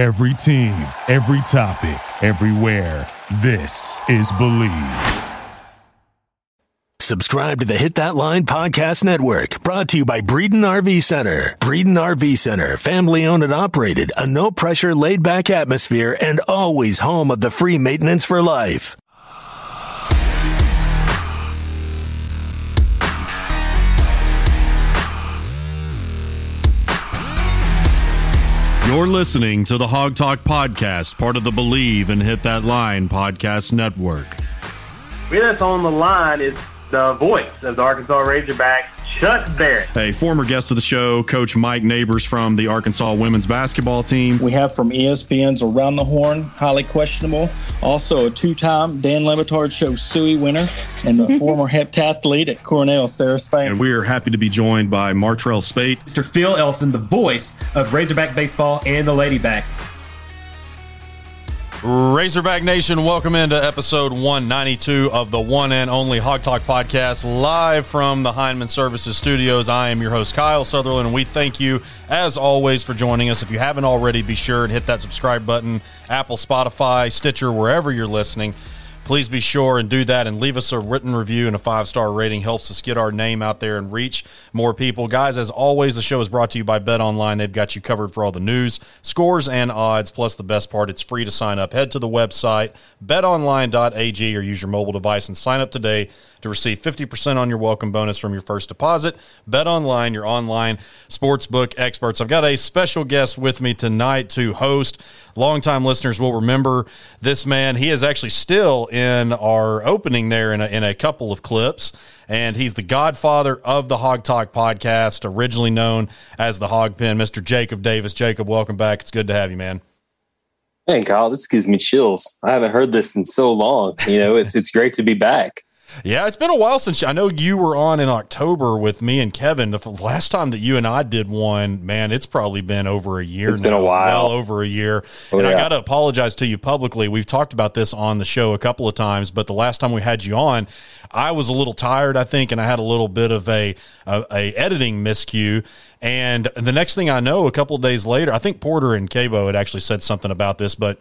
Every team, every topic, everywhere. This is Believe. Subscribe to the Hit That Line Podcast Network, brought to you by Breeden RV Center. Breeden RV Center, family owned and operated, a no pressure, laid back atmosphere, and always home of the free maintenance for life. You're listening to the Hog Talk Podcast, part of the Believe and Hit That Line Podcast Network. With us on the line is the voice of the Arkansas Razorback, Chuck Barrett. A former guest of the show, Coach Mike Neighbors from the Arkansas women's basketball team. We have from ESPN's Around the Horn, highly questionable. Also a two-time Dan Le Batard Show Suey winner and a former heptathlete at Cornell, Sarah Spain. And we are happy to be joined by Martrell Spaight. Mr. Phil Elson, the voice of Razorback Baseball and the Ladybacks. Razorback Nation, welcome into episode 192 of the one and only Hog Talk podcast, live from the Heineman Services studios. I am your host, Kyle Sutherland, and we thank you, as always, for joining us. If you haven't already, be sure and hit that subscribe button, Apple, Spotify, Stitcher, wherever you're listening. Please be sure and do that and leave us a written review and a five star rating. Helps us get our name out there and reach more people. Guys, as always, the show is brought to you by Bet Online. They've got you covered for all the news, scores, and odds. Plus, the best part, it's free to sign up. Head to the website, betonline.ag, or use your mobile device and sign up today to receive 50% on your welcome bonus from your first deposit. Bet Online, your online sportsbook experts. I've got a special guest with me tonight to host. Longtime listeners will remember this man. He is actually still in our opening there in a, in a couple of clips, and he's the godfather of the Hog Talk podcast, originally known as the Hog Pen, Mr. Jacob Davis. Jacob, welcome back. It's good to have you, man. Hey, Kyle, this gives me chills. I haven't heard this in so long. You know, it's it's great to be back. Yeah, it's been a while since I know you were on in October with me and Kevin. The last time that you and I did one, man, it's probably been over a year. It's now, been a while, well over a year. Oh, and yeah. I got to apologize to you publicly. We've talked about this on the show a couple of times, but the last time we had you on, I was a little tired, I think, and I had a little bit of a a, a editing miscue. And the next thing I know, a couple of days later, I think Porter and Cabo had actually said something about this, but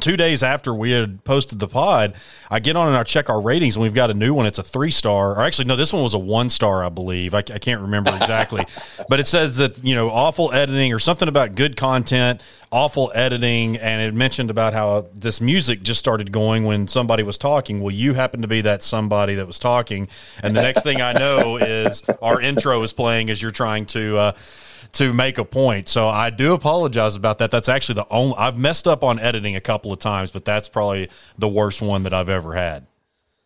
two days after we had posted the pod, I get on and I check our ratings, and we've got a new one. It's a three star, or actually, no, this one was a one star, I believe. I, I can't remember exactly, but it says that you know awful editing or something about good content, awful editing, and it mentioned about how this music just started going when somebody was talking. Well, you happen to be that somebody that was talking, and the next thing I know is our intro is playing as you're trying to. Uh, to make a point. So I do apologize about that. That's actually the only I've messed up on editing a couple of times, but that's probably the worst one that I've ever had.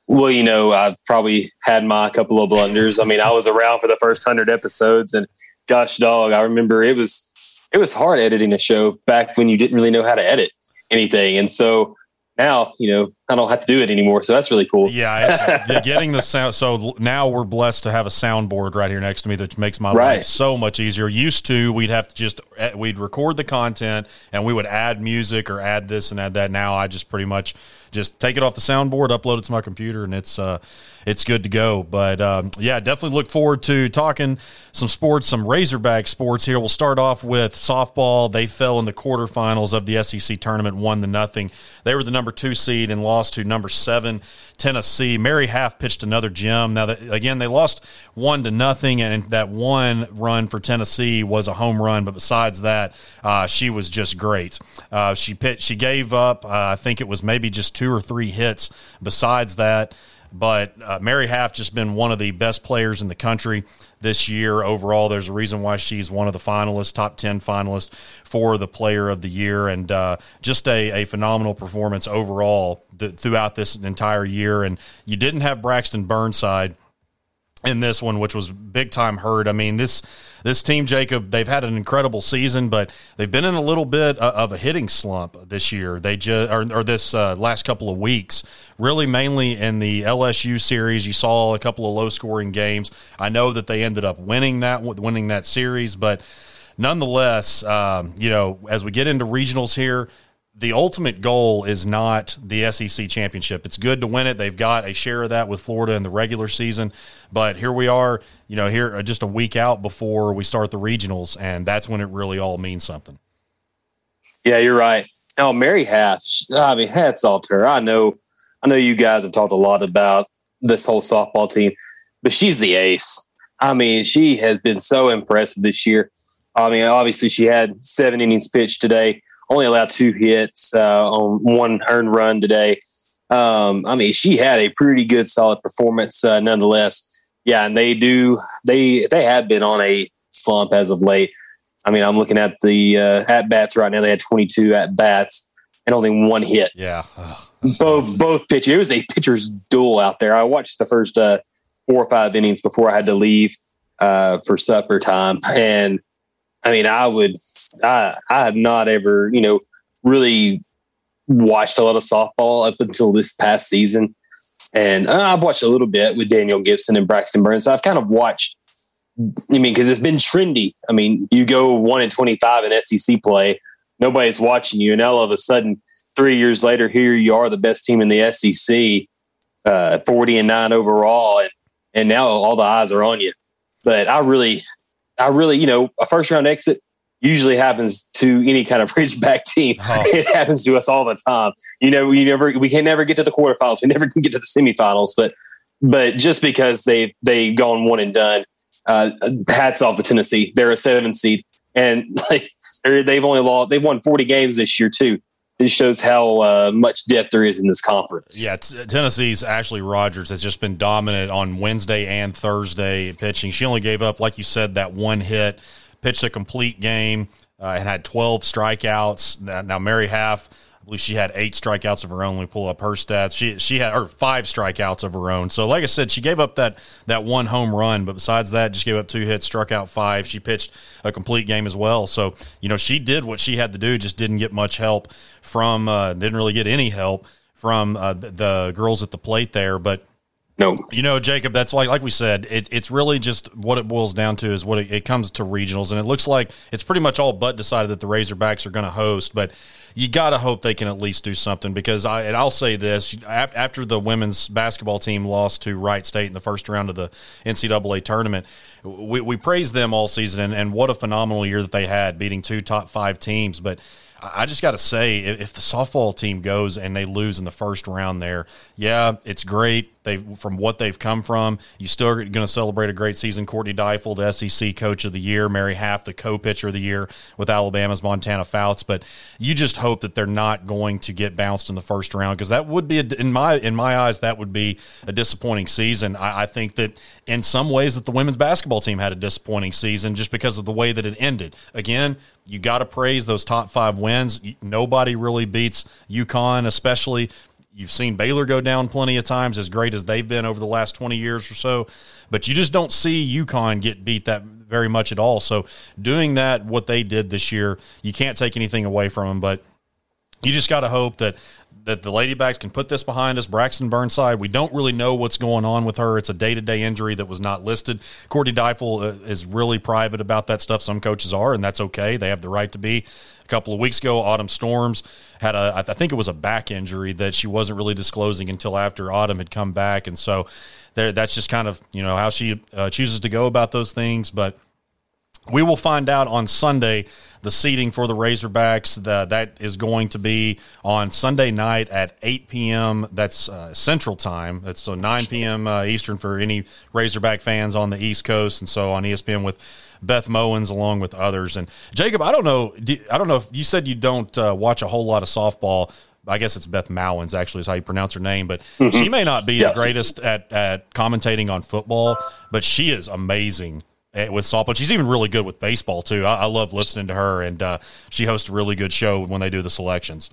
Well, you know, I've probably had my couple of blunders. I mean, I was around for the first hundred episodes, and gosh, dog, I remember it was it was hard editing a show back when you didn't really know how to edit anything, and so now, you know, I don't have to do it anymore. So that's really cool. Yeah, getting the sound. So now we're blessed to have a soundboard right here next to me that makes my right. life so much easier. Used to, we'd have to just eh, we'd record the content and we would add music or add this and add that. Now I just pretty much just take it off the soundboard, upload it to my computer, and it's uh, it's good to go. But um, yeah, definitely look forward to talking some sports, some Razorback sports here. We'll start off with softball. They fell in the quarterfinals of the SEC tournament, one to nothing. They were the number two seed and lost to number seven Tennessee. Mary Haff pitched another gem. Now, that, again, they lost one to nothing, and that one run for Tennessee was a home run. But besides that, uh, she was just great. Uh, she pitched, she gave up. Uh, I think it was maybe just two or three hits. Besides that. But uh, Mary Haff just been one of the best players in the country this year overall. There's a reason why she's one of the finalists, top 10 finalists for the player of the year, and uh, just a, a phenomenal performance overall th- throughout this entire year. And you didn't have Braxton Burnside in this one, which was big time hurt. I mean, this this team, Jacob, they've had an incredible season, but they've been in a little bit of a hitting slump this year. They just or, or this uh, last couple of weeks, really mainly in the LSU series. You saw a couple of low scoring games. I know that they ended up winning that winning that series, but nonetheless, um, you know, as we get into regionals here, the ultimate goal is not the SEC championship. It's good to win it. They've got a share of that with Florida in the regular season, but here we are, you know, here uh, just a week out before we start the regionals, and that's when it really all means something. Yeah, you're right. No, Mary Haff. I mean, hats off to her. I know, I know you guys have talked a lot about this whole softball team, but she's the ace. I mean, she has been so impressive this year. I mean, obviously, she had seven innings pitched today, only allowed two hits uh, on one earned run today. Um, I mean, she had a pretty good, solid performance, uh, nonetheless. Yeah, and they do they they have been on a slump as of late. I mean, I'm looking at the uh, at bats right now. They had 22 at bats and only one hit. Yeah, both both pitchers. It was a pitcher's duel out there. I watched the first uh, four or five innings before I had to leave uh, for supper time, and I mean, I would I I have not ever you know really watched a lot of softball up until this past season. And uh, I've watched a little bit with Danielle Gibson and Braxton Burns. So I've kind of watched, I mean, because it's been trendy. I mean, you go one in 25 in SEC play, nobody's watching you. And all of a sudden, three years later, here you are, the best team in the SEC, uh, 40 and nine overall. And, and now all the eyes are on you. But I really, I really, you know, a first round exit, usually happens to any kind of Razorback team. Oh. It happens to us all the time. You know, we never we can never get to the quarterfinals. We never can get to the semifinals. But but just because they they've gone one and done, uh, hats off to Tennessee. They're a seven seed, and like they've only lost they've won forty games this year too. It shows how uh, much depth there is in this conference. Yeah, t- Tennessee's Ashley Rogers has just been dominant on Wednesday and Thursday pitching. She only gave up, like you said, that one hit pitched a complete game uh, and had 12 strikeouts. Now, now, Mary Haff, I believe she had eight strikeouts of her own. We pull up her stats. She she had or five strikeouts of her own. So, like I said, she gave up that that one home run, but besides that, just gave up two hits, struck out five. She pitched a complete game as well. So, you know, she did what she had to do. Just didn't get much help from. Uh, didn't really get any help from uh, the, the girls at the plate there, but no. You know, Jacob, that's like like we said, it, it's really just what it boils down to is what it, it, comes to regionals, and it looks like it's pretty much all but decided that the Razorbacks are going to host, but you got to hope they can at least do something because I and I'll say this after the women's basketball team lost to Wright State in the first round of the NCAA tournament, we, we praised them all season and, and what a phenomenal year that they had, beating two top five teams, but I just got to say, if the softball team goes and they lose in the first round there, yeah, it's great. They from what they've come from, you still going to celebrate a great season. Courtney Deifel, the SEC Coach of the Year, Mary Haff, the co-pitcher of the year with Alabama's Montana Fouts. But you just hope that they're not going to get bounced in the first round because that would be a, in my in my eyes that would be a disappointing season. I, I think that in some ways that the women's basketball team had a disappointing season just because of the way that it ended. Again, you got to praise those top five wins. Nobody really beats UConn, especially You've seen Baylor go down plenty of times, as great as they've been over the last 20 years or so, but you just don't see UConn get beat that very much at all. So, doing that, what they did this year, you can't take anything away from them, but you just got to hope that that the Ladybacks can put this behind us. Braxton Burnside, we don't really know what's going on with her. It's a day to day injury that was not listed. Courtney Deifel uh, is really private about that stuff. Some coaches are, and that's okay. They have the right to be. A couple of weeks ago, Autumn Storms had a, I think it was a back injury that she wasn't really disclosing until after Autumn had come back. And so there, that's just kind of, you know, how she uh, chooses to go about those things. But we will find out on Sunday the seating for the Razorbacks. The, that is going to be on Sunday night at 8 p.m. That's uh, Central Time. That's so 9 p.m. Uh, Eastern for any Razorback fans on the East Coast, and so on ESPN with Beth Mowins along with others. And Jacob, I don't know. I don't know if you said you don't uh, watch a whole lot of softball. I guess it's Beth Mowins actually is how you pronounce her name, but mm-hmm. she may not be yeah. the greatest at, at commentating on football, but she is amazing with softball. She's even really good with baseball too. I, I love listening to her, and uh, she hosts a really good show when they do the selections.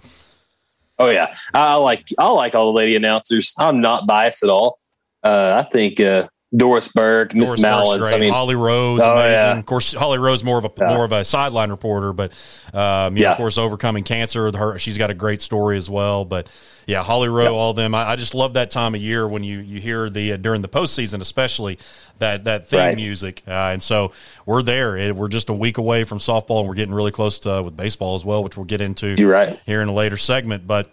Oh yeah, I like I like all the lady announcers. I'm not biased at all. Uh, I think uh, Doris Burke, Miss Mallins. I mean, Holly Rowe, oh, amazing. Yeah. Of course, Holly Rowe more of a yeah. more of a sideline reporter, but um, yeah, know, of course, overcoming cancer. Her, she's got a great story as well. But yeah, Holly Rowe, all them. I, I, just love that time of year when you you hear the uh, during the postseason, especially that that theme right. music. Uh, and so we're there. We're just a week away from softball, and we're getting really close to uh, with baseball as well, which we'll get into. You're right. here in a later segment, but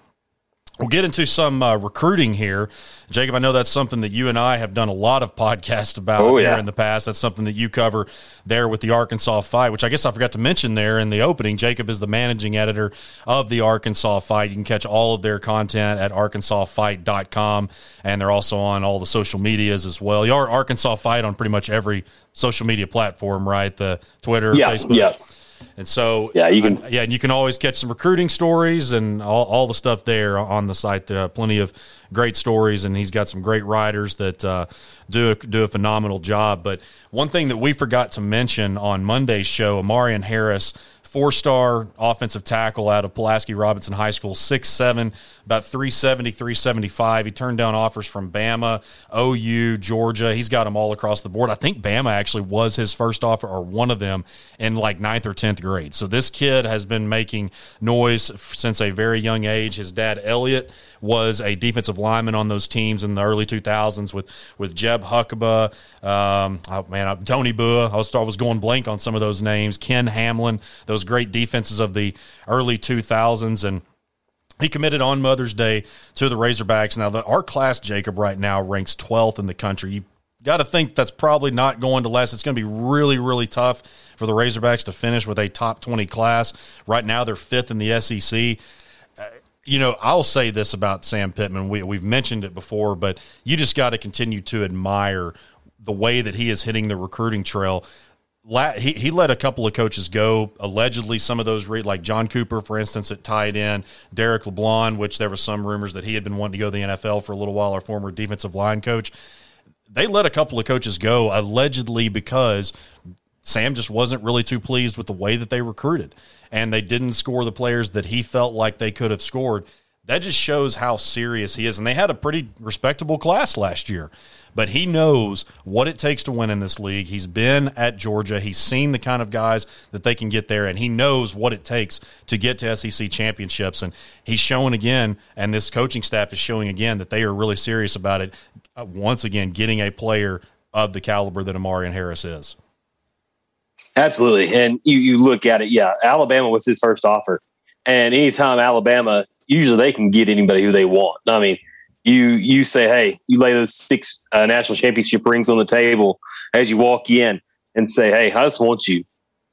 We'll get into some uh, recruiting here. Jacob, I know that's something that you and I have done a lot of podcasts about oh, yeah. here in the past. That's something that you cover there with the Arkansas Fight, which I guess I forgot to mention there in the opening. Jacob is the managing editor of the Arkansas Fight. You can catch all of their content at arkansasfight.com, and they're also on all the social medias as well. You are Arkansas Fight on pretty much every social media platform, right? The Twitter, yeah, Facebook. Yeah. And so, yeah, you can, yeah, and you can always catch some recruiting stories and all, all the stuff there on the site. Uh, plenty of great stories, and he's got some great writers that uh, do a, do a phenomenal job. But one thing that we forgot to mention on Monday's show, Amarian Harris four star offensive tackle out of Pulaski Robinson High School, six seven, about 370, 375. He turned down offers from Bama, OU, Georgia. He's got them all across the board. I think Bama actually was his first offer or one of them in like ninth or 10th grade. So this kid has been making noise since a very young age. His dad, Elliot, was a defensive lineman on those teams in the early 2000s with, with Jeb Huckeba. Um, oh man, Tony Bua. I was, I was going blank on some of those names. Ken Hamlin, those great defenses of the early 2000s. And he committed on Mother's Day to the Razorbacks. Now, the, our class, Jacob, right now ranks 12th in the country. You got to think that's probably not going to last. It's going to be really, really tough for the Razorbacks to finish with a top 20 class. Right now, they're fifth in the SEC. You know, I'll say this about Sam Pittman. We, we've mentioned it before, but you just got to continue to admire the way that he is hitting the recruiting trail he, he let a couple of coaches go. Allegedly, some of those, re- like John Cooper, for instance, at tight end, Derrick LeBlanc, which there were some rumors that he had been wanting to go to the NFL for a little while, our former defensive line coach. They let a couple of coaches go, allegedly because Sam just wasn't really too pleased with the way that they recruited. And they didn't score the players that he felt like they could have scored. That just shows how serious he is. And they had a pretty respectable class last year but he knows what it takes to win in this league. He's been at Georgia. He's seen the kind of guys that they can get there, and he knows what it takes to get to SEC championships. And he's showing again, and this coaching staff is showing again that they are really serious about it. Uh, once again, getting a player of the caliber that Amarian Harris is. Absolutely. And you, you look at it, yeah, Alabama was his first offer. And anytime Alabama, usually they can get anybody who they want. I mean, you you say, hey, you lay those six uh, national championship rings on the table as you walk in and say, hey, I just want you.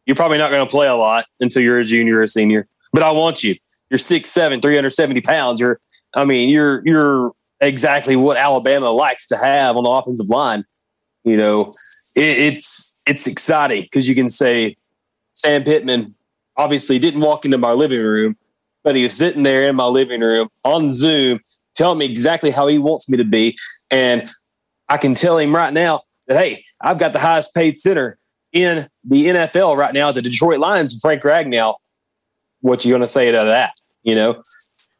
You're probably not going to play a lot until you're a junior or a senior, but I want you. You're six seven, 370 pounds. You're, I mean, you're you're exactly what Alabama likes to have on the offensive line. You know, it, it's it's exciting because you can say Sam Pittman obviously didn't walk into my living room, but he was sitting there in my living room on Zoom telling me exactly how he wants me to be. And I can tell him right now that, hey, I've got the highest paid center in the NFL right now, the Detroit Lions, Frank Ragnow. What you going to say to that? You know,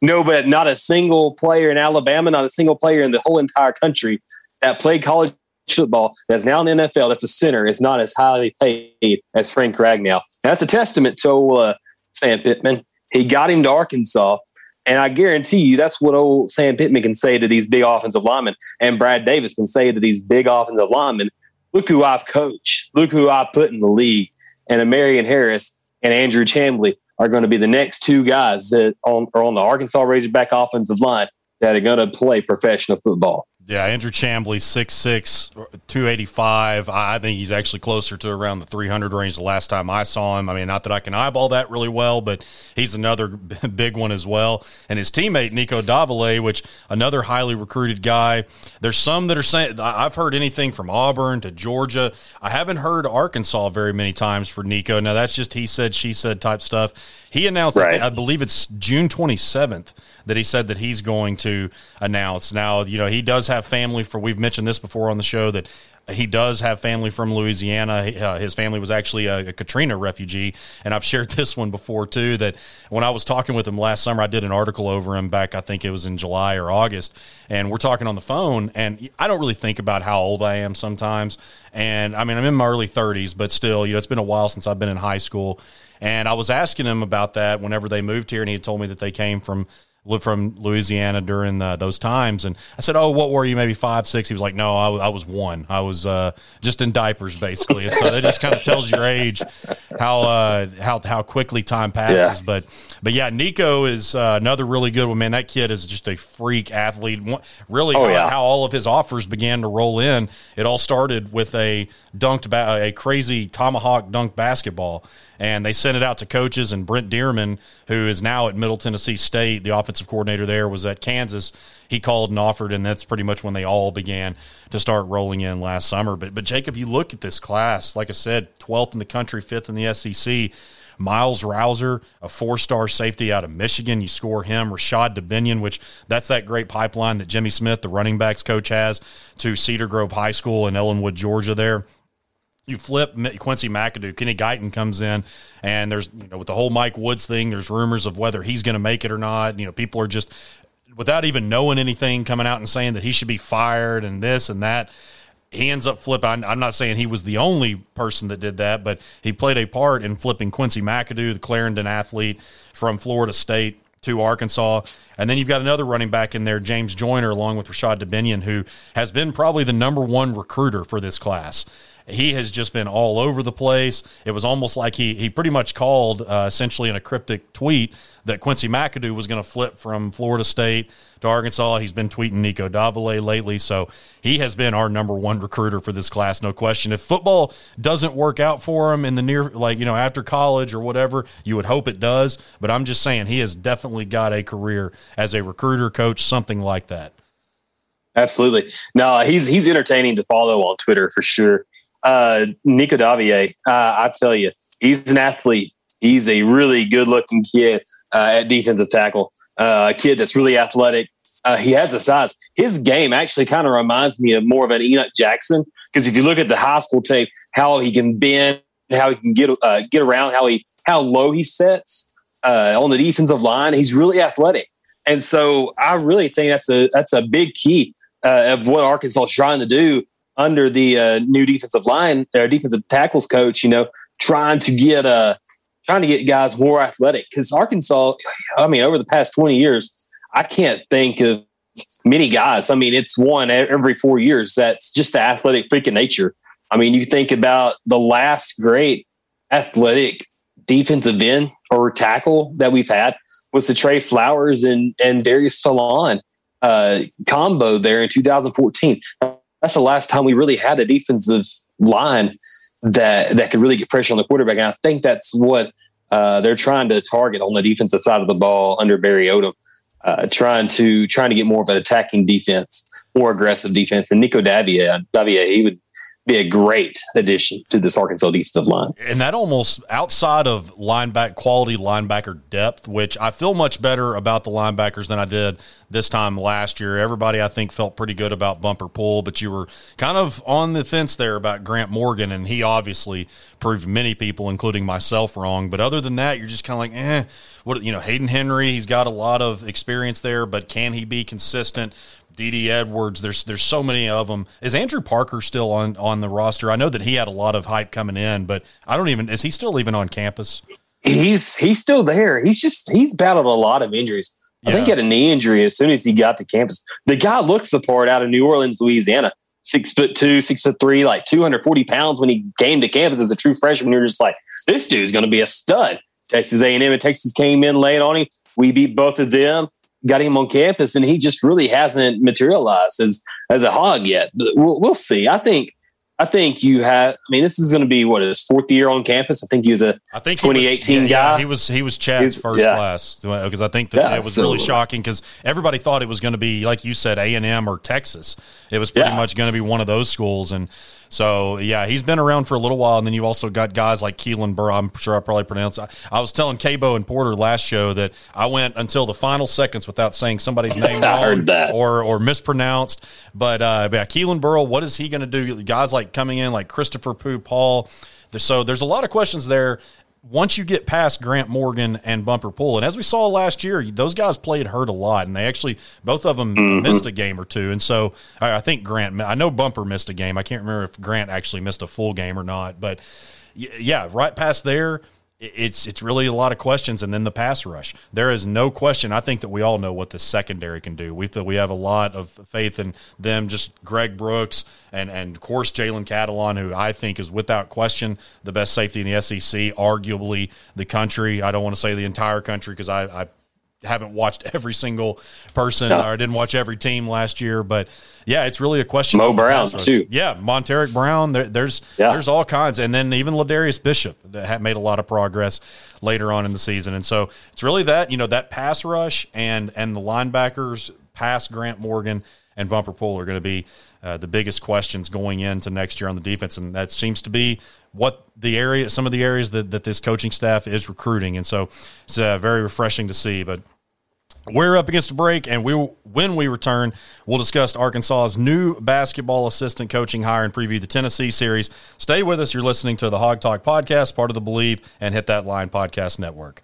no, but not a single player in Alabama, not a single player in the whole entire country that played college football that's now in the NFL that's a center is not as highly paid as Frank Ragnow. That's a testament to uh, Sam Pittman. He got him to Arkansas. And I guarantee you, that's what old Sam Pittman can say to these big offensive linemen, and Brad Davis can say to these big offensive linemen. Look who I've coached. Look who I put in the league. And Amarian Harris and Andrew Chamblee are going to be the next two guys that on, are on the Arkansas Razorback offensive line that are going to play professional football. Yeah, Andrew Chamblee, 6'6, 285. I think he's actually closer to around the 300 range the last time I saw him. I mean, not that I can eyeball that really well, but he's another big one as well. And his teammate, Nico Davillier, which another highly recruited guy. There's some that are saying, I've heard anything from Auburn to Georgia. I haven't heard Arkansas very many times for Nico. Now, that's just he said, she said type stuff. He announced, right. I believe it's June 27th that he said that he's going to announce. Now, you know, he does have family for, we've mentioned this before on the show that he does have family from Louisiana. Uh, his family was actually a, a, Katrina refugee, and I've shared this one before too. That when I was talking with him last summer, I did an article over him back. I think it was in July or August, and we're talking on the phone. And I don't really think about how old I am sometimes. And I mean, I'm in my early 30s, but still, you know, it's been a while since I've been in high school. And I was asking him about that whenever they moved here, and he had told me that they came from from Louisiana during the, those times. And I said, "Oh, what were you? Maybe five, six? He was like, "No, I, I was one. I was uh, just in diapers, basically." And so that just kind of tells your age, how uh, how how quickly time passes. Yeah. But but yeah, Nico is uh, another really good one. Man, that kid is just a freak athlete. Really, oh, yeah. how all of his offers began to roll in. It all started with a dunked ba- a crazy tomahawk dunk basketball and they sent it out to coaches. And Brent Dearmon, who is now at Middle Tennessee State, the offensive coordinator there, was at Kansas. He called and offered, and that's pretty much when they all began to start rolling in last summer. But but Jacob, you look at this class, like I said, 12th in the country, fifth in the SEC. Myles Rowser, a four star safety out of Michigan. You score him. Rashod Dubinion, which that's that great pipeline that Jimmy Smith, the running backs coach, has to Cedar Grove High School in Ellenwood, Georgia, there you flip Quincy McAdoo, Kenny Guiton comes in, and there's you know with the whole Mike Woods thing, there's rumors of whether he's going to make it or not. You know, people are just without even knowing anything coming out and saying that he should be fired and this and that. He ends up flipping. I'm not saying he was the only person that did that, but he played a part in flipping Quincy McAdoo, the Clarendon athlete from Florida State, to Arkansas. And then you've got another running back in there, James Joyner, along with Rashod Dubinion, who has been probably the number one recruiter for this class he has just been all over the place. It was almost like he he pretty much called uh, essentially in a cryptic tweet that Quincy McAdoo was going to flip from Florida State to Arkansas. He's been tweeting Nico Davillier lately, so he has been our number one recruiter for this class, no question. If football doesn't work out for him in the near, like you know, after college or whatever, you would hope it does. But I'm just saying he has definitely got a career as a recruiter, coach, something like that. Absolutely. No, he's he's entertaining to follow on Twitter for sure uh, Nico Davillier, uh, I tell you, he's an athlete. He's a really good looking kid uh, at defensive tackle, uh, a kid that's really athletic. Uh, he has the size. His game actually kind of reminds me of more of an Enoch Jackson because if you look at the high school tape, how he can bend, how he can get uh, get around, how he how low he sets on the defensive line, he's really athletic. And so I really think that's a that's a big key of what Arkansas is trying to do under the uh, new defensive line or uh, defensive tackles coach, you know, trying to get uh trying to get guys more athletic because Arkansas, I mean, over the past 20 years, I can't think of many guys. I mean, it's one every four years that's just athletic freaking nature. I mean, you think about the last great athletic defensive end or tackle that we've had was the Trey Flowers and and Darius Philon uh, combo there in 2014 that's the last time we really had a defensive line that that could really get pressure on the quarterback. And I think that's what uh, they're trying to target on the defensive side of the ball under Barry Odom, uh, trying to trying to get more of an attacking defense, more aggressive defense. And Nico Davillier, Davia, he would be a great addition to this Arkansas defensive line. And that almost outside of linebacker quality linebacker depth, which I feel much better about the linebackers than I did this time last year. Everybody I think felt pretty good about Bumper Pool, but you were kind of on the fence there about Grant Morgan, and he obviously proved many people, including myself, wrong. But other than that, you're just kind of like, eh, what you know, Hayden Henry, he's got a lot of experience there, but can he be consistent? Dede Edwards. There's there's so many of them. Is Andrew Parker still on on the roster? I know that he had a lot of hype coming in, but I don't even is he still even on campus? He's he's still there. He's just he's battled a lot of injuries. Yeah. I think he had a knee injury as soon as he got to campus. The guy looks the part out of New Orleans, Louisiana. Six foot two, six foot three, like 240 pounds when he came to campus as a true freshman. You're just like, this dude's going to be a stud. Texas A&M and Texas came in late on him. We beat both of them got him on campus, and he just really hasn't materialized as as a hog yet. But we'll, we'll see. I think. I think you have. I mean, this is going to be what his fourth year on campus. I think he was a I think 2018 was, yeah, guy. Yeah, he was he was Chad's was, first yeah. class uh, because I think that was so, really shocking because everybody thought it was going to be like you said A and M or Texas. It was pretty much going to be one of those schools, and so yeah, he's been around for a little while, and then you've also got guys like Kelin Burrle. I'm sure I probably pronounced. I, I was telling Cabo and Porter last show that I went until the final seconds without saying somebody's name wrong or or mispronounced. But uh, yeah, Kelin Burrle, what is he going to do? Guys like coming in like Christopher Pooh Paul. So there's a lot of questions there, once you get past Grant Morgan and Bumper Pool, and as we saw last year, those guys played hurt a lot, and they actually both of them mm-hmm. missed a game or two. And so I, I, think Grant, I know Bumper missed a game. I can't remember if Grant actually missed a full game or not, but yeah, right past there, it's it's really a lot of questions, and then the pass rush. There is no question. I think that we all know what the secondary can do. We feel we have a lot of faith in them. Just Greg Brooks and and of course Jalen Catalon, who I think is without question the best safety in the SEC, arguably the country. I don't want to say the entire country because I, I haven't watched every single person no. or didn't watch every team last year, but yeah, it's really a question. Mo Brown too. Yeah, Montaric Brown. There, there's yeah. there's all kinds, and then even Ladarius Bishop that made a lot of progress later on in the season, and so it's really that you know that pass rush and and the linebackers past Grant Morgan and Bumper Pool are going to be uh, the biggest questions going into next year on the defense, and that seems to be what the area, some of the areas that, that this coaching staff is recruiting, and so it's uh, very refreshing to see. But we're up against a break, and we when we return, we'll discuss Arkansas's new basketball assistant coaching hire and preview the Tennessee series. Stay with us. You're listening to the Hog Talk podcast, part of the Believe and Hit That Line podcast network.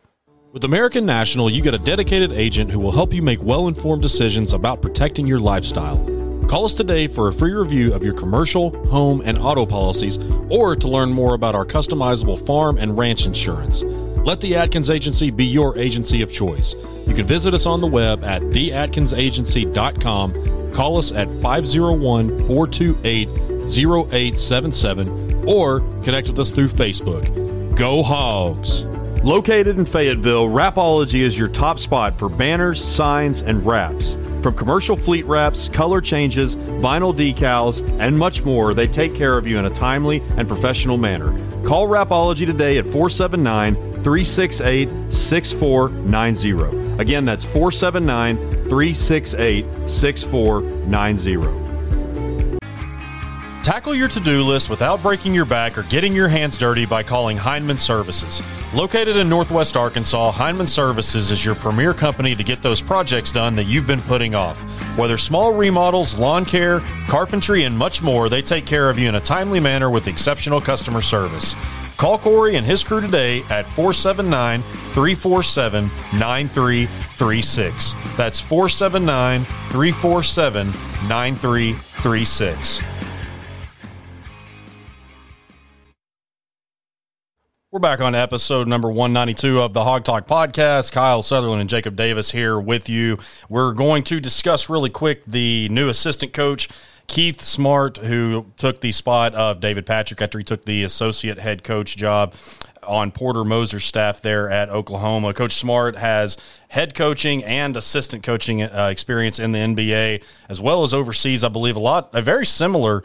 With American National, you get a dedicated agent who will help you make well informed decisions about protecting your lifestyle. Call us today for a free review of your commercial, home, and auto policies, or to learn more about our customizable farm and ranch insurance. Let the Atkins Agency be your agency of choice. You can visit us on the web at theatkinsagency.com, call us at 501 428 0877, or connect with us through Facebook. Go Hogs! Located in Fayetteville, Wrapology is your top spot for banners, signs, and wraps. From commercial fleet wraps, color changes, vinyl decals, and much more, they take care of you in a timely and professional manner. Call Wrapology today at 479 368 6490. Again, that's 479 368 6490. Tackle your to do list without breaking your back or getting your hands dirty by calling Heinman Services. Located in Northwest Arkansas, Heinman Services is your premier company to get those projects done that you've been putting off. Whether small remodels, lawn care, carpentry, and much more, they take care of you in a timely manner with exceptional customer service. Call Corey and his crew today at 479 347 9336. That's 479 347 9336. We're back on episode number 192 of the Hawg Talk podcast. Kyle Sutherland and Jacob Davis here with you. We're going to discuss really quick the new assistant coach, Keith Smart, who took the spot of David Patrick after he took the associate head coach job on Porter Moser's staff there at Oklahoma. Coach Smart has head coaching and assistant coaching uh, experience in the NBA, as well as overseas, I believe, a lot, a very similar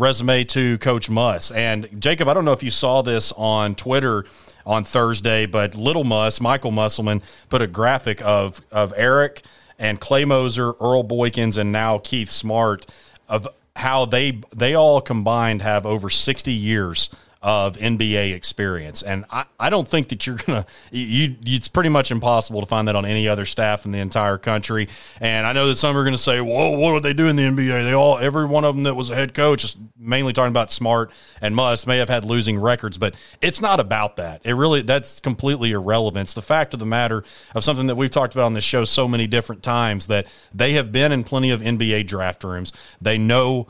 resume to Coach Muss. And Jacob, I don't know if you saw this on Twitter on Thursday, but Little Muss, Michael Musselman, put a graphic of of Eric and Clay Moser, Earl Boykins, and now Keith Smart of how they they all combined have over 60 years of NBA experience. And I, I don't think that you're going to, you, it's pretty much impossible to find that on any other staff in the entire country. And I know that some are going to say, whoa, what would they do in the NBA? They all, every one of them that was a head coach, is mainly talking about Smart and Muss, may have had losing records, but it's not about that. It really, that's completely irrelevant. It's the fact of the matter of something that we've talked about on this show so many different times that they have been in plenty of NBA draft rooms. They know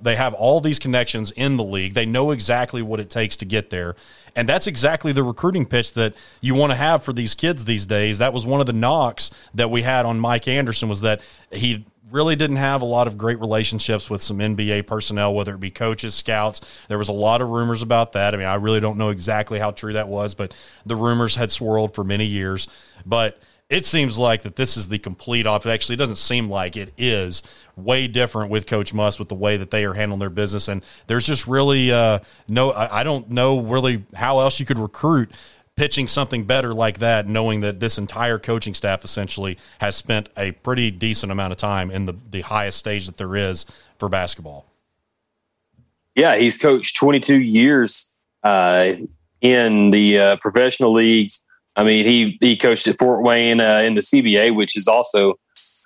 they have all these connections in the league. They know exactly what it takes to get there. And that's exactly the recruiting pitch that you want to have for these kids these days. That was one of the knocks that we had on Mike Anderson was that he really didn't have a lot of great relationships with some NBA personnel, whether it be coaches, scouts. There was a lot of rumors about that. I mean, I really don't know exactly how true that was, but the rumors had swirled for many years. But – it seems like that this is the complete opposite. Actually, it doesn't seem like it is way different with Coach Muss with the way that they are handling their business. And there's just really uh, no, I, I don't know really how else you could recruit pitching something better like that, knowing that this entire coaching staff essentially has spent a pretty decent amount of time in the, the highest stage that there is for basketball. Yeah, he's coached 22 years uh, in the uh, professional leagues I mean, he he coached at Fort Wayne uh, in the CBA, which is also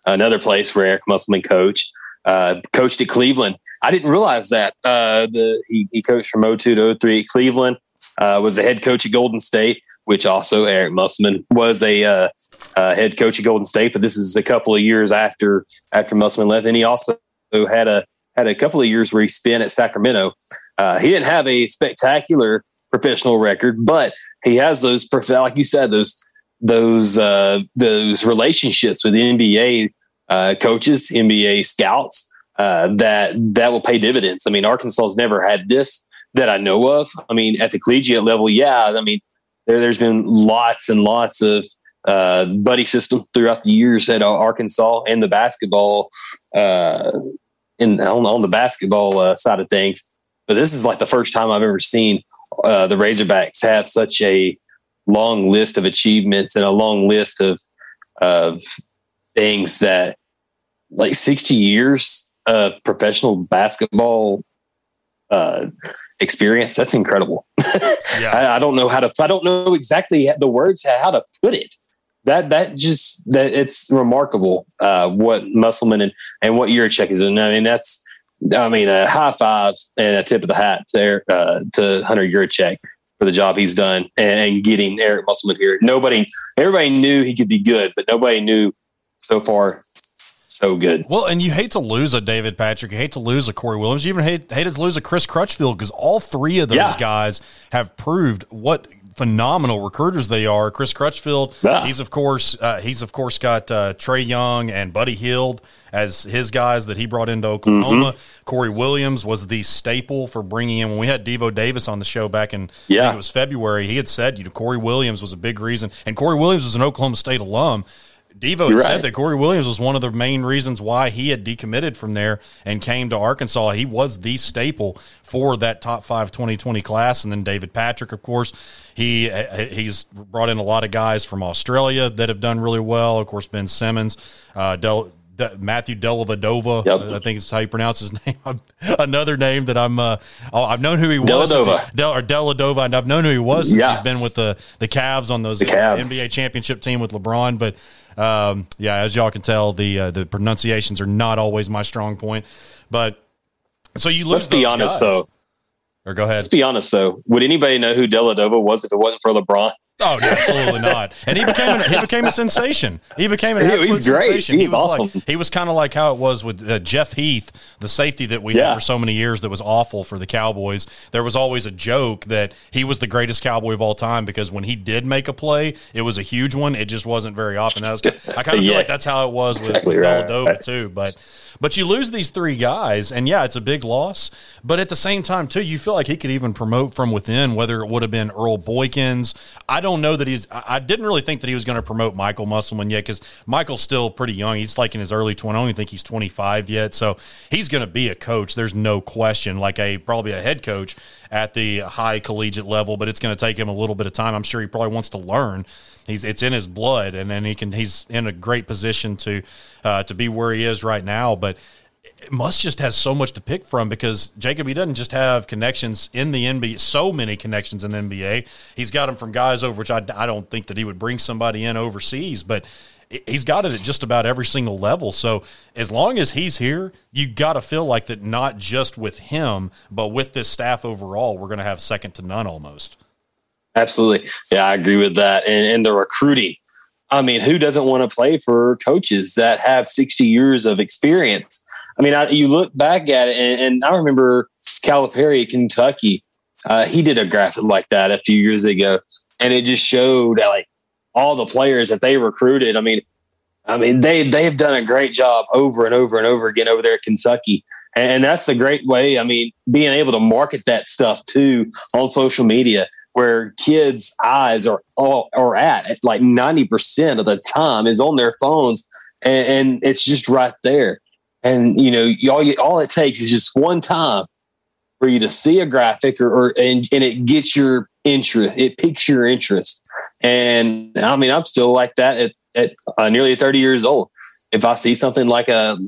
another place where Eric Musselman coached. Uh, coached at Cleveland. I didn't realize that. Uh, the he, he coached from 02 to 03 at Cleveland. Uh, was a head coach at Golden State, which also Eric Musselman was a uh, uh, head coach at Golden State. But this is a couple of years after after Musselman left, and he also had a had a couple of years where he spent at Sacramento. Uh, he didn't have a spectacular professional record, but he has those like you said those those uh, those relationships with NBA uh, coaches, NBA scouts uh, that that will pay dividends. I mean, Arkansas has never had this that I know of. I mean, at the collegiate level, yeah. I mean, there, there's been lots and lots of uh, buddy system throughout the years at Arkansas and the basketball uh, in on, on the basketball uh, side of things. But this is like the first time I've ever seen uh, the Razorbacks have such a long list of achievements and a long list of of things that like 60 years of professional basketball uh, experience. That's incredible. Yeah. I, I, don't know how to. I don't know exactly the words how to put it. That that just that it's remarkable uh, what Musselman and and what Yurachek is doing. I mean, that's I mean a high five and a tip of the hat to uh, to Hunter Yurachek for the job he's done and, and getting Eric Musselman here. Nobody, everybody knew he could be good, but nobody knew so far so good. Well, and you hate to lose a David Patrick. You hate to lose a Corey Williams. You even hate, hated to lose a Chris Crutchfield because all three of those yeah. guys have proved what phenomenal recruiters they are. Chris Crutchfield, yeah. he's of course uh, he's of course got uh, Trae Young and Buddy Hield as his guys that he brought into Oklahoma. Mm-hmm. Corey Williams was the staple for bringing in when we had Devo Davis on the show back in yeah. it was February. He had said you know Corey Williams was a big reason, and Corey Williams was an Oklahoma State alum. Devo right. said that Corey Williams was one of the main reasons why he had decommitted from there and came to Arkansas. He was the staple for that top five 2020 class. And then David Patrick, of course, he he's brought in a lot of guys from Australia that have done really well. Of course, Ben Simmons, uh, Del, Matthew Dellavedova, yep. I think is how you pronounce his name. Another name that I'm, uh, I've known who he was. Deladova. Del, or Deladova, and I've known who he was since yes. he's been with the, the Cavs on those Cavs. NBA championship team with LeBron. But um, yeah, as y'all can tell, the uh, the pronunciations are not always my strong point. But so you let's be honest guys. though. Or go ahead. Let's be honest though. Would anybody know who Deladova was if it wasn't for LeBron? Oh, no, absolutely not. And he became he became a sensation. He became an absolute he's great. sensation. He's he was awesome. Like, he was kind of like how it was with uh, Jeff Heath, the safety that we yeah. had for so many years that was awful for the Cowboys. There was always a joke that he was the greatest Cowboy of all time because when he did make a play, it was a huge one. It just wasn't very often. Was, I kind of yeah. feel like that's how it was exactly with right. Deladova too. But but you lose these three guys, and yeah, it's a big loss. But at the same time, too, you feel like he could even promote from within. Whether it would have been Earl Boykins, I don't know that he's. I didn't really think that he was going to promote Michael Musselman yet because Michael's still pretty young. He's like in his early 20s. I don't even think he's 25 yet. So he's going to be a coach. There's no question, like a probably a head coach at the high collegiate level, but it's going to take him a little bit of time. I'm sure he probably wants to learn. He's it's in his blood, and then he can he's in a great position to uh, to be where he is right now. But Muss just has so much to pick from because Jacob he doesn't just have connections in the NBA, so many connections in the NBA. He's got them from guys over which I, I don't think that he would bring somebody in overseas, but he's got it at just about every single level. So as long as he's here, you got to feel like that not just with him, but with this staff overall, we're going to have second to none almost. Absolutely, yeah, I agree with that. And, and the recruiting I mean, who doesn't want to play for coaches that have 60 years of experience? I mean, I, you look back at it, and, and I remember Calipari, Kentucky. Uh, he did a graphic like that a few years ago, and it just showed like all the players that they recruited. I mean, I mean, they they've done a great job over and over and over again over there at Kentucky, and that's the great way. I mean, being able to market that stuff too on social media, where kids' eyes are all are at, like ninety percent of the time is on their phones, and, and it's just right there. And you know, all all it takes is just one time for you to see a graphic or, or and, and it gets your interest it piques your interest. And i mean i'm still like that at, at uh, nearly 30 years old. If i see something like a,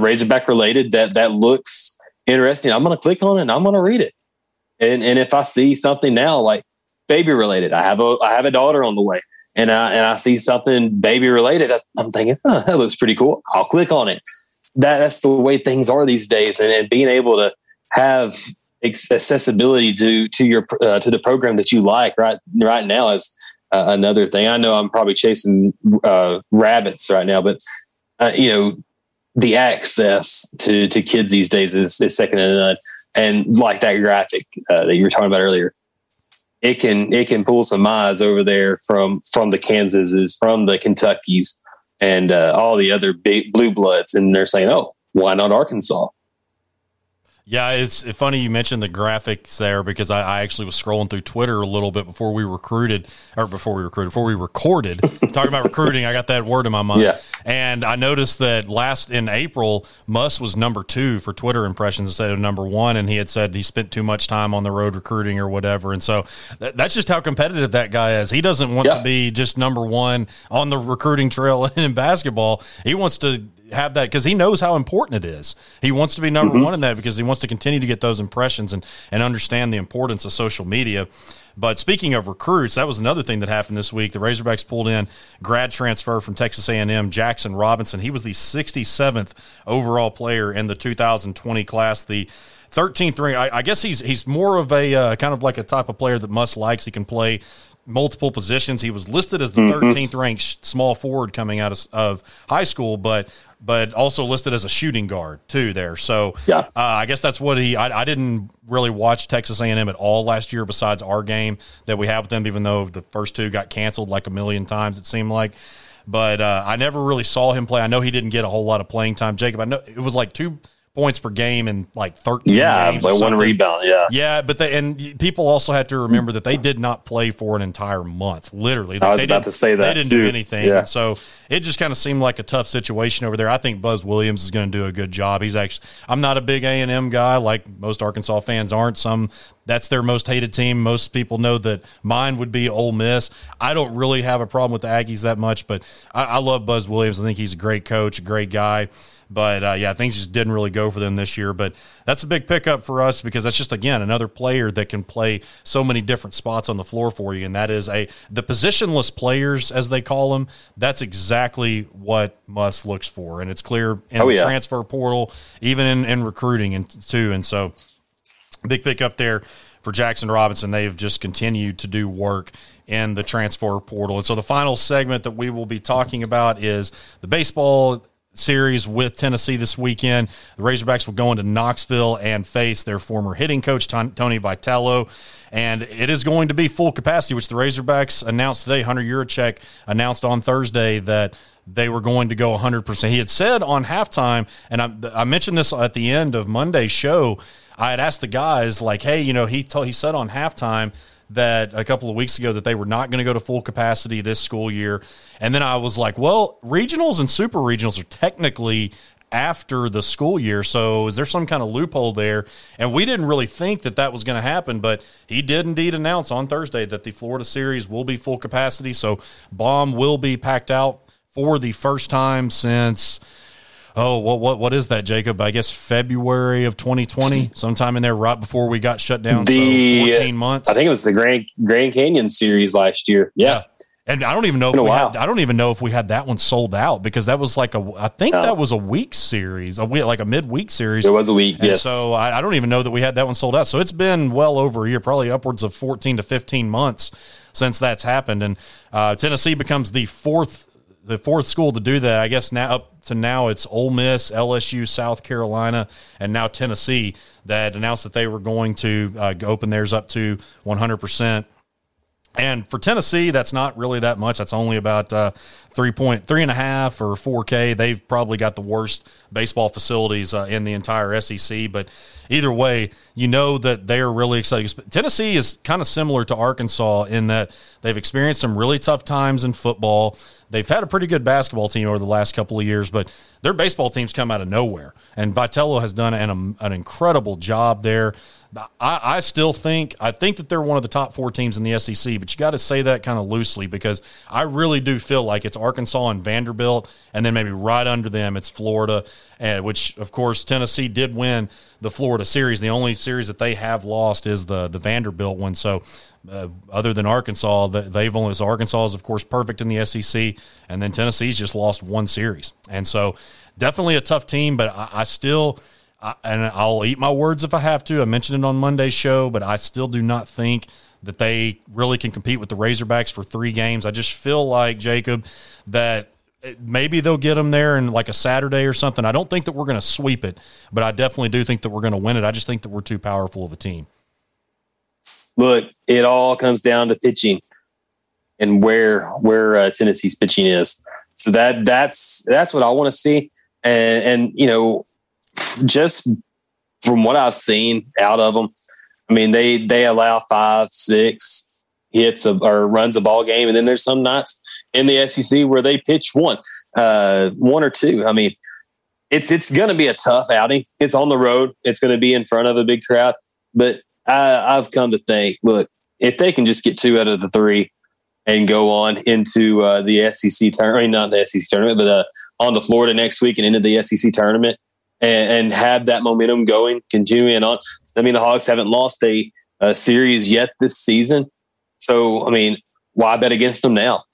razorback related that that looks interesting i'm going to click on it and i'm going to read it. And and if i see something now like baby related i have a i have a daughter on the way and i and i see something baby related i'm thinking that looks pretty cool. I'll click on it. That, that's the way things are these days and, and being able to have accessibility to to your uh, to the program that you like right right now is uh, another thing. I know I'm probably chasing uh, rabbits right now, but uh, you know the access to to kids these days is, is second to none. And like that graphic uh, that you were talking about earlier, it can it can pull some eyes over there from from the Kansases, from the Kentuckies, and uh, all the other big blue bloods, and they're saying, "Oh, why not Arkansas?" Yeah, it's funny you mentioned the graphics there because I, I, actually was scrolling through Twitter a little bit before we recruited, or before we recruited, before we recorded. talking about recruiting, I got that word in my mind. Yeah. And I noticed that last in April, Muss was number two for Twitter impressions instead of number one, and he had said he spent too much time on the road recruiting or whatever. And so th- that's just how competitive that guy is. He doesn't want yeah. to be just number one on the recruiting trail in basketball. He wants to have that because he knows how important it is. He wants to be number mm-hmm. one in that because he wants to continue to get those impressions and, and understand the importance of social media. But speaking of recruits, that was another thing that happened this week. The Razorbacks pulled in grad transfer from Texas A&M, Jaxson Robinson. He was the 67th overall player in the 2020 class. The 13th ring. I, I, guess he's he's more of a uh, kind of like a type of player that Muss likes. He can play multiple positions. He was listed as the 13th mm-hmm. ranked small forward coming out of, of, high school, but but also listed as a shooting guard too there. So yeah, uh, I guess that's what he. I, I, didn't really watch Texas A&M at all last year, besides our game that we had with them. Even though the first two got canceled like a million times, it seemed like. But uh, I never really saw him play. I know he didn't get a whole lot of playing time. Jacob, I know it was like two points per game in like 13 yeah by one rebound yeah yeah but they and people also have to remember that they did not play for an entire month literally i was they about to say that they didn't too. do anything yeah. so it just kind of seemed like a tough situation over there i think buzz williams is going to do a good job he's actually i'm not a big a&m guy like most arkansas fans aren't some that's their most hated team. Most people know that mine would be Ole Miss. I don't really have a problem with the Aggies that much, but I, I love Buzz Williams. I think he's a great coach, a great guy. But uh, yeah, things just didn't really go for them this year. But that's a big pickup for us because that's just again another player that can play so many different spots on the floor for you, and that is a the positionless players as they call them. That's exactly what Muss looks for, and it's clear in oh, the yeah. transfer portal, even in, in recruiting and too. And so, big pickup there for Jaxson Robinson. They've just continued to do work in the transfer portal. And so the final segment that we will be talking about is the baseball series with Tennessee this weekend. The Razorbacks will go into Knoxville and face their former hitting coach, Tony Vitello. And it is going to be full capacity, which the Razorbacks announced today. Hunter Yurachek announced on Thursday that they were going to go 100%. He had said on halftime, and I, I mentioned this at the end of Monday's show. I had asked the guys, like, hey, you know, he, told, he said on halftime – that a couple of weeks ago that they were not going to go to full capacity this school year. And then I was like, well, regionals and super regionals are technically after the school year. So is there some kind of loophole there? And we didn't really think that that was going to happen, but he did indeed announce on Thursday that the Florida series will be full capacity. So Baum will be packed out for the first time since oh, what what what is that, Jacob? I guess February of 2020, sometime in there, right before we got shut down. The so 14 months. I think it was the Grand Grand Canyon series last year. Yeah. yeah. And I don't even know if we had, I don't even know if we had that one sold out because that was like a I think no. that was a week series a week like a midweek series. It was a week, and yes. So I, I, don't even know that we had that one sold out. So it's been well over a year, probably upwards of fourteen to fifteen months since that's happened. And uh, Tennessee becomes the fourth the fourth school to do that. I guess now up to now it's Ole Miss, LSU, South Carolina, and now Tennessee that announced that they were going to uh, open theirs up to 100 percent and for Tennessee, that's not really that much. That's only about uh, three point three and a half or four K. They've probably got the worst baseball facilities uh, in the entire SEC. But either way, you know that they are really excited. Tennessee is kind of similar to Arkansas in that they've experienced some really tough times in football. They've had a pretty good basketball team over the last couple of years, but their baseball teams come out of nowhere. And Vitello has done an, an incredible job there. I, I, still think I think that they're one of the top four teams in the SEC, but you got to say that kind of loosely because I really do feel like it's Arkansas and Vanderbilt, and then maybe right under them it's Florida, and which of course Tennessee did win the Florida series. The only series that they have lost is the the Vanderbilt one. So uh, other than Arkansas, they've only so Arkansas is of course perfect in the SEC, and then Tennessee's just lost one series, and so definitely a tough team, but I, I still And I'll eat my words if I have to. I mentioned it on Monday's show, but I still do not think that they really can compete with the Razorbacks for three games. I just feel like Jacob that maybe they'll get them there in like a Saturday or something. I don't think that we're going to sweep it, but I definitely do think that we're going to win it. I just think that we're too powerful of a team. look, it all comes down to pitching and where where uh, Tennessee's pitching is. So that that's that's what I want to see. And and you know, just from what I've seen out of them, I mean they they allow five, six hits of, or runs a ball game, and then there's some nights in the SEC where they pitch one, uh, one or two. I mean, it's it's going to be a tough outing. It's on the road. It's going to be in front of a big crowd. But I, I've come to think, look, if they can just get two out of the three and go on into uh, the SEC tournament, not the SEC tournament, but uh, on to Florida next week and into the SEC tournament and, and, have that momentum going, continuing on. I mean, the Hogs haven't lost a, a series yet this season. So, I mean, why bet against them now?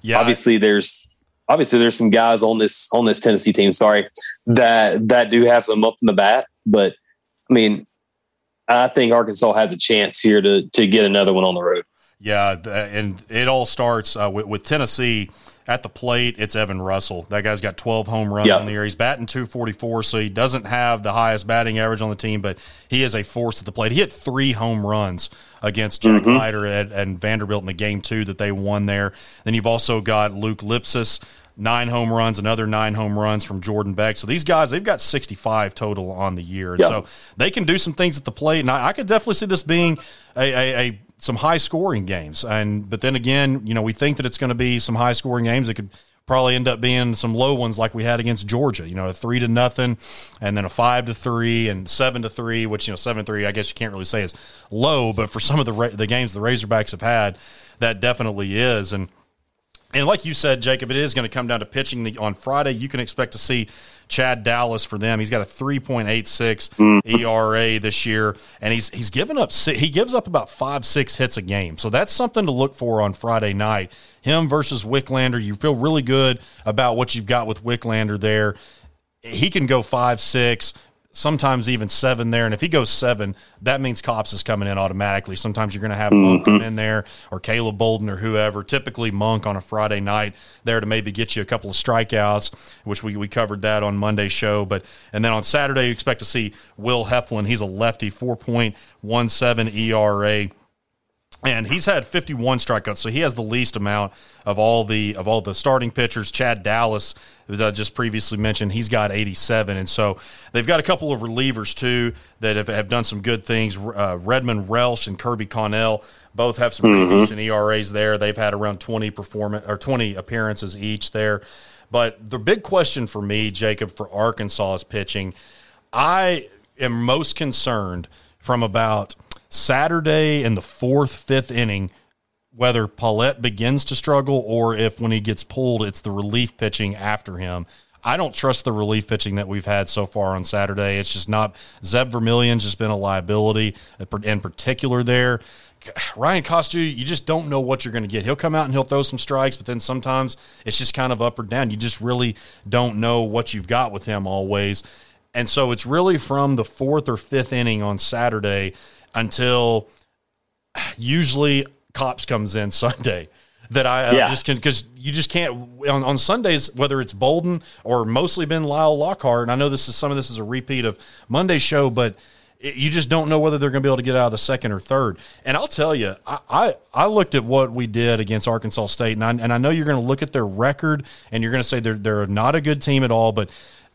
Yeah. Obviously, there's obviously there's some guys on this on this Tennessee team. Sorry, that that do have some up in the bat, but I mean, I think Arkansas has a chance here to to get another one on the road. Yeah, and it all starts uh, with, with, Tennessee at the plate. It's Evan Russell. That guy's got 12 home runs yep. on the year. He's batting 244, so he doesn't have the highest batting average on the team, but he is a force at the plate. He hit three home runs against Jack mm-hmm. Leiter and, and Vanderbilt in the game two that they won there. Then you've also got Luke Lipcius nine home runs, and another nine home runs from Jordan Beck. So these guys, they've got 65 total on the year. And so they can do some things at the plate. And I, I could definitely see this being a, a, a some high scoring games. And but then again, you know, we think that it's going to be some high scoring games. It could probably end up being some low ones like we had against Georgia. You know, a three to nothing, and then a five to three, and seven to three. Which you know, seven to three, I guess you can't really say is low, but for some of the the games the Razorbacks have had, that definitely is. And and like you said, Jacob, it is going to come down to pitching. The, on Friday, you can expect to see Chad Dallas for them. He's got a 3.86 mm-hmm. ERA this year, and he's he's given up he gives up about five six hits a game. So that's something to look for on Friday night. Him versus Wicklander. You feel really good about what you've got with Wicklander there. He can go five six sometimes even seven there. And if he goes seven, that means Kopps is coming in automatically. Sometimes you're going to have mm-hmm. Monk come in there or Caleb Bolden or whoever. Typically, Monk on a Friday night there to maybe get you a couple of strikeouts, which we, we covered that on Monday's show. But and then on Saturday, you expect to see Will Heflin. He's a lefty, 4.17 ERA and he's had 51 strikeouts, so he has the least amount of all the of all the starting pitchers. Chad Dallas, that I just previously mentioned, he's got 87, and so they've got a couple of relievers too that have, have done some good things. Uh, Redmond Walsh and Kirby Connell both have some mm-hmm. decent ERAs there. They've had around 20 performance or 20 appearances each there. But the big question for me, Jacob, for Arkansas's pitching, I am most concerned from about – Saturday in the fourth, fifth inning, whether Pallette begins to struggle or if when he gets pulled, it's the relief pitching after him. I don't trust the relief pitching that we've had so far on Saturday. It's just not. Zeb Vermillion's just been a liability in particular there. Ryan Costeiu, you just don't know what you're going to get. He'll come out and he'll throw some strikes, but then sometimes it's just kind of up or down. You just really don't know what you've got with him always. And so it's really from the fourth or fifth inning on Saturday until usually Kopps comes in Sunday that I uh, yes. just can because you just can't on, on, Sundays whether it's Bolden or mostly been Lael Lockhart and I know this is some of this is a repeat of Monday's show but it, you just don't know whether they're going to be able to get out of the second or third and I'll tell you I, I, I looked at what we did against Arkansas State and I, and I know you're going to look at their record and you're going to say they're they're not a good team at all but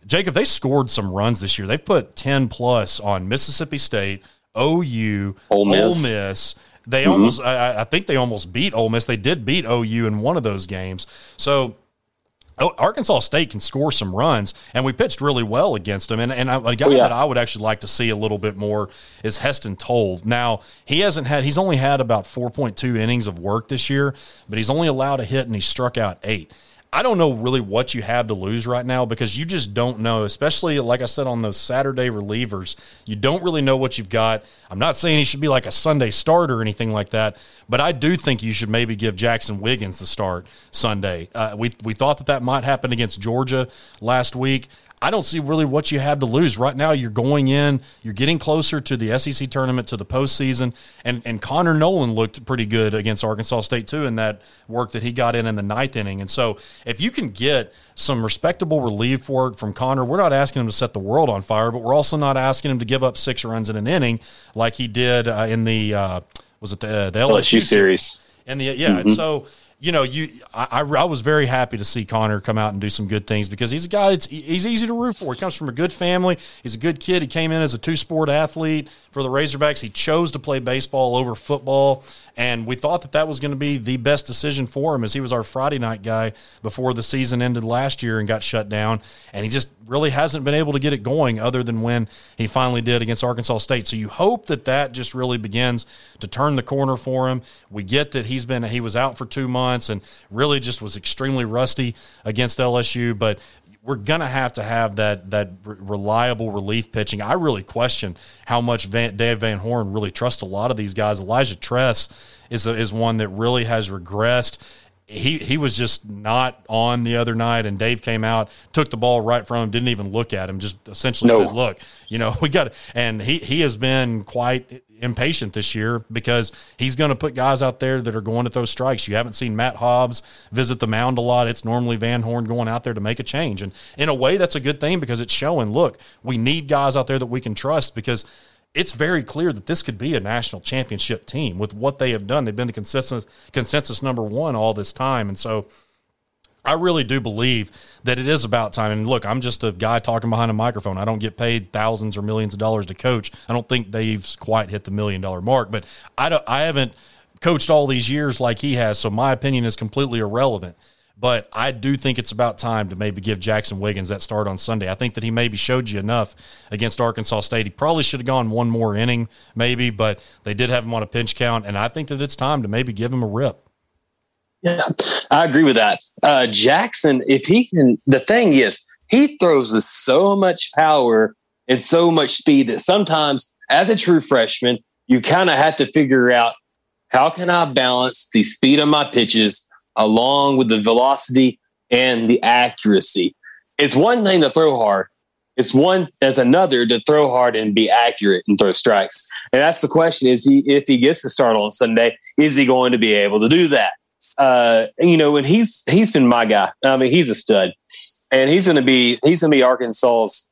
Jacob they scored some runs this year they've put 10 plus on Mississippi State OU, Ole Miss. Ole Miss. They mm-hmm. almost, I, I, think they almost beat Ole Miss. They did beat OU in one of those games. So Arkansas State can score some runs, and we pitched really well against them. And, and a guy oh, yes. that I would actually like to see a little bit more is Heston Tole. Now, he hasn't had, he's only had about 4.2 innings of work this year, but he's only allowed a hit and he struck out eight. I don't know really what you have to lose right now because you just don't know, especially like I said on those Saturday relievers. You don't really know what you've got. I'm not saying he should be like a Sunday start or anything like that, but I do think you should maybe give Jaxon Wiggins the start Sunday. Uh, we, we thought that that might happen against Georgia last week. I don't see really what you have to lose right now. You're going in, you're getting closer to the SEC tournament, to the postseason, and and Connor Noland looked pretty good against Arkansas State too in that work that he got in in the ninth inning. And so if you can get some respectable relief work from Connor, we're not asking him to set the world on fire, but we're also not asking him to give up six runs in an inning like he did uh, in the uh, was it the, uh, the LSU, LSU series. And the yeah, mm-hmm. so you know, you I, I was very happy to see Connor come out and do some good things because he's a guy that's he's easy to root for. He comes from a good family. He's a good kid. He came in as a two sport athlete for the Razorbacks. He chose to play baseball over football. And we thought that that was going to be the best decision for him as he was our Friday night guy before the season ended last year and got shut down. And he just really hasn't been able to get it going other than when he finally did against Arkansas State. So you hope that that just really begins to turn the corner for him. We get that he's been, he was out for two months and really just was extremely rusty against LSU. But we're gonna have to have that that reliable relief pitching. I really question how much Van, Dave Van Horn really trusts a lot of these guys. Elijah Trest is a, is one that really has regressed. He he was just not on the other night, and Dave came out, took the ball right from him, didn't even look at him, just essentially no. said, "Look, you know, we got." It. And he he has been quite impatient this year because he's going to put guys out there that are going to throw strikes. You haven't seen Matt Hobbs visit the mound a lot. It's normally Van Horn going out there to make a change. And in a way, that's a good thing because it's showing, look, we need guys out there that we can trust because it's very clear that this could be a national championship team with what they have done. They've been the consensus consensus number one all this time. And so I really do believe that it is about time. And look, I'm just a guy talking behind a microphone. I don't get paid thousands or millions of dollars to coach. I don't think Dave's quite hit the million dollar mark, but I don't, I haven't coached all these years like he has, so my opinion is completely irrelevant. But I do think it's about time to maybe give Jaxon Wiggins that start on Sunday. I think that he maybe showed you enough against Arkansas State. He probably should have gone one more inning, maybe, but they did have him on a pinch count, and I think that it's time to maybe give him a rip. Yeah, I agree with that. Uh, Jaxon, if he can, the thing is, he throws with so much power and so much speed that sometimes, as a true freshman, you kind of have to figure out how can I balance the speed of my pitches along with the velocity and the accuracy. It's one thing to throw hard. It's one as another to throw hard and be accurate and throw strikes. And that's the question: Is he if he gets to start on Sunday, is he going to be able to do that? Uh, you know, and he's he's been my guy. I mean, he's a stud, and he's going to be he's going to be Arkansas's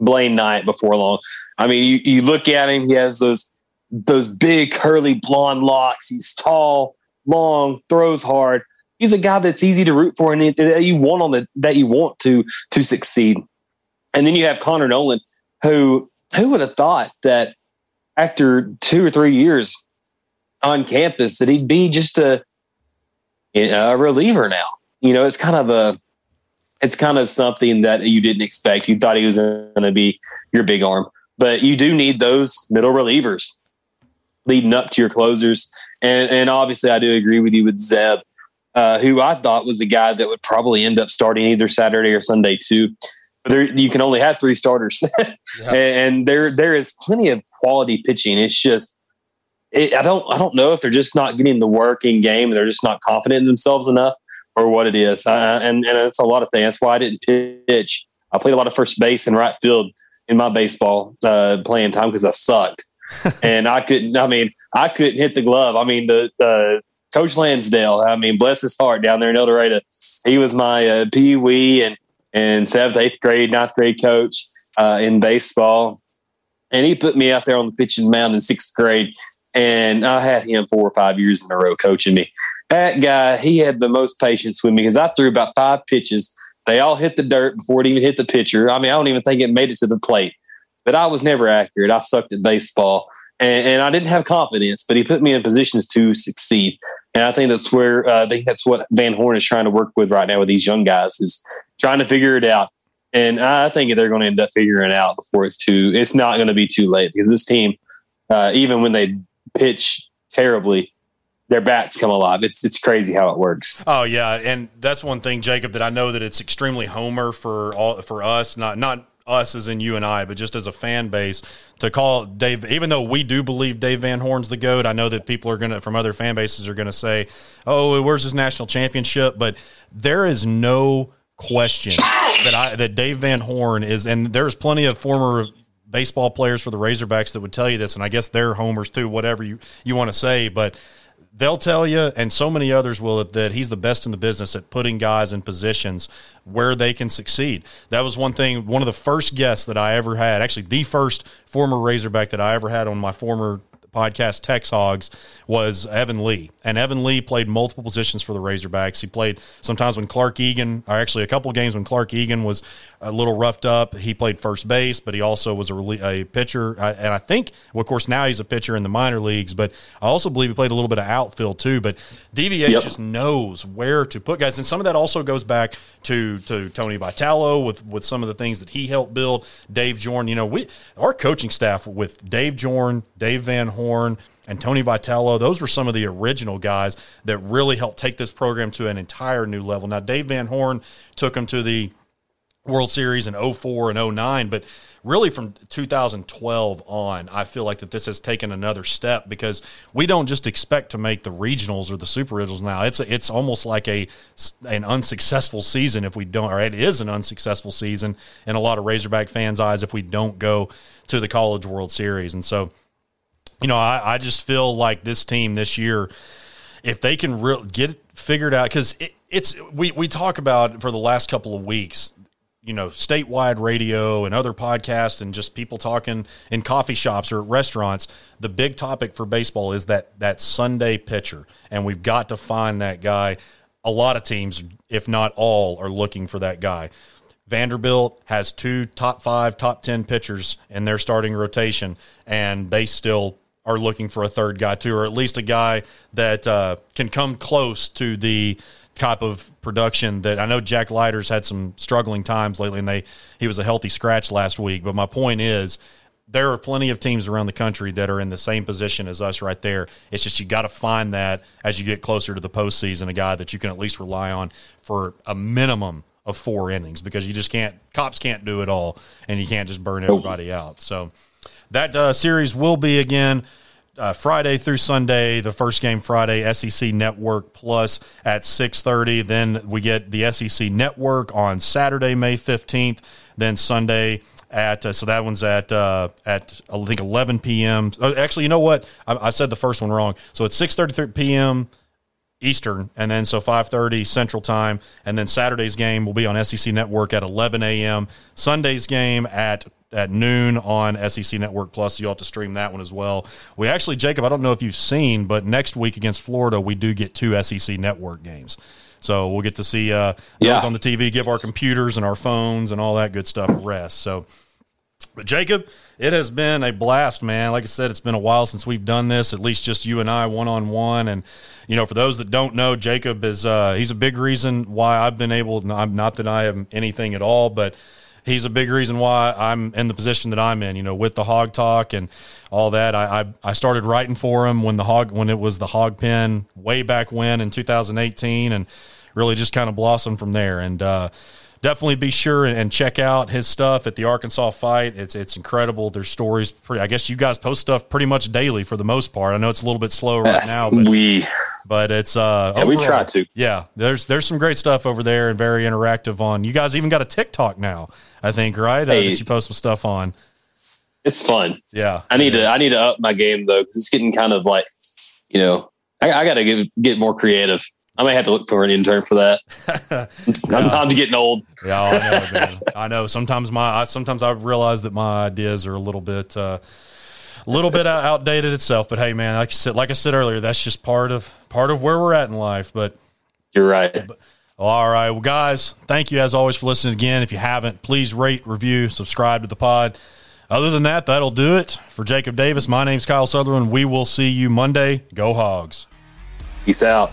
Blaine Knight before long. I mean, you, you look at him; he has those those big curly blonde locks. He's tall, long, throws hard. He's a guy that's easy to root for, and that you want on the that you want to to succeed. And then you have Connor Noland, who who would have thought that after two or three years on campus that he'd be just a a reliever now. You know, it's kind of a it's kind of something that you didn't expect. You thought he was going to be your big arm, but you do need those middle relievers leading up to your closers. And and obviously, I do agree with you with Zeb, uh, who I thought was the guy that would probably end up starting either Saturday or Sunday too. But there, you can only have three starters, yeah. and there there is plenty of quality pitching. It's just it, I don't I don't know if they're just not getting the work in game and they're just not confident in themselves enough or what it is. Uh, and and it's a lot of things. That's why I didn't pitch. I played a lot of first base and right field in my baseball uh, playing time because I sucked. and I couldn't. I mean, I couldn't hit the glove. I mean, the uh, Coach Lansdale. I mean, bless his heart down there in El Dorado. He was my uh, Pee Wee and and seventh, eighth grade, ninth grade coach uh, in baseball and he put me out there on the pitching mound in sixth grade, and I had him four or five years in a row coaching me. That guy, he had the most patience with me because I threw about five pitches. They all hit the dirt before it even hit the pitcher. I mean, I don't even think it made it to the plate, but I was never accurate. I sucked at baseball, and, and I didn't have confidence. But he put me in positions to succeed, and I think that's where uh, I think that's what Van Horn is trying to work with right now with these young guys is trying to figure it out and I think they're going to end up figuring it out before it's too. It's not going to be too late because this team, uh, even when they pitch terribly, their bats come alive. It's it's crazy how it works. Oh yeah, and that's one thing, Jacob, that I know that it's extremely homer for all for us, not not us as in you and I, but just as a fan base to call Dave, even though we do believe Dave Van Horn's the GOAT, I know that people are going to, from other fan bases, are going to say, oh, where's his national championship? But there is no question that I that Dave Van Horn is, and there's plenty of former baseball players for the Razorbacks that would tell you this, and I guess they're homers too, whatever you you want to say, but they'll tell you, and so many others will, that he's the best in the business at putting guys in positions where they can succeed. That was one thing, one of the first guests that I ever had, actually, the first former Razorback that I ever had on my former podcast Tex Hogs was Evan Lee. And Evan Lee played multiple positions for the Razorbacks. He played sometimes when Clark Eagan, or actually a couple of games when Clark Eagan was a little roughed up. He played first base, but he also was a, a pitcher. And I think, well, of course, now he's a pitcher in the minor leagues, but I also believe he played a little bit of outfield too. But DVH yep. just knows where to put guys. And some of that also goes back to, to Tony Vitello with, with some of the things that he helped build. Dave Jorn, you know, we, our coaching staff with Dave Jorn, Dave Van Horn, and Tony Vitello. Those were some of the original guys that really helped take this program to an entire new level. Now, Dave Van Horn took them to the World Series in 04 and 09, but really from 2012 on, I feel like that this has taken another step because we don't just expect to make the regionals or the super regionals now. It's a, it's almost like a an unsuccessful season if we don't, or it is an unsuccessful season in a lot of Razorback fans' eyes if we don't go to the College World Series. And so you know, I, I just feel like this team this year, if they can re- get it figured out, because it, it's we we talk about for the last couple of weeks, you know, statewide radio and other podcasts and just people talking in coffee shops or at restaurants. The big topic for baseball is that that Sunday pitcher, and we've got to find that guy. A lot of teams, if not all, are looking for that guy. Vanderbilt has two top five, top 10 pitchers in their starting rotation, and they still are looking for a third guy too, or at least a guy that uh, can come close to the type of production that I know Jack Leiter's had some struggling times lately, and they he was a healthy scratch last week. But my point is, there are plenty of teams around the country that are in the same position as us right there. It's just you got to find that as you get closer to the postseason, a guy that you can at least rely on for a minimum of four innings because you just can't Kopps can't do it all, and you can't just burn everybody out. So. That uh, series will be again uh, Friday through Sunday. The first game Friday, SEC Network Plus at six thirty. Then we get the SEC Network on Saturday, May fifteenth. Then Sunday at uh, so that one's at uh, at I think eleven p.m. Uh, actually, you know what? I, I, said the first one wrong. So it's six thirty p.m. Eastern, and then so 5:30 Central Time, and then Saturday's game will be on SEC Network at 11 a.m. Sunday's game at at noon on SEC Network Plus. You ought to stream that one as well. We actually, Jacob, I don't know if you've seen, but next week against Florida, we do get two SEC Network games. So we'll get to see uh, those yeah. on the TV, give our computers and our phones and all that good stuff rest. So, but Jacob, it has been a blast, man. Like I said, it's been a while since we've done this, at least just you and I one on one. And, you know, for those that don't know, Jacob is, uh, he's a big reason why I've been able, I'm not that I am anything at all, but he's a big reason why I'm in the position that I'm in. You know, with the hog talk and all that. I, I, I started writing for him when the hog when it was the hog pen way back when in 2018, and really just kind of blossomed from there. And uh, definitely be sure and check out his stuff at the Arkansas fight. It's it's incredible. There's stories. Pretty, I guess you guys post stuff pretty much daily for the most part. I know it's a little bit slow right now, but we but it's uh yeah, overall, we try to. Yeah, there's there's some great stuff over there and very interactive on. You guys even got a TikTok now, I think, right? Uh, hey, uh, that you post some stuff on. It's fun. Yeah, I need to I need to up my game though because it's getting kind of like you know I, I got to get get more creative. I might have to look for an intern for that. I'm, I'm, getting old. Yeah, I know, man. I know. Sometimes my I, sometimes I realize that my ideas are a little bit uh, a little bit outdated itself. But hey, man, like I said, like I said earlier, that's just part of part of where we're at in life. But you're right. But, all right, well, guys, thank you as always for listening again. If you haven't, please rate, review, subscribe to the pod. Other than that, that'll do it for Jacob Davis. My name's Kyle Sutherland. We will see you Monday. Go Hogs. Peace out.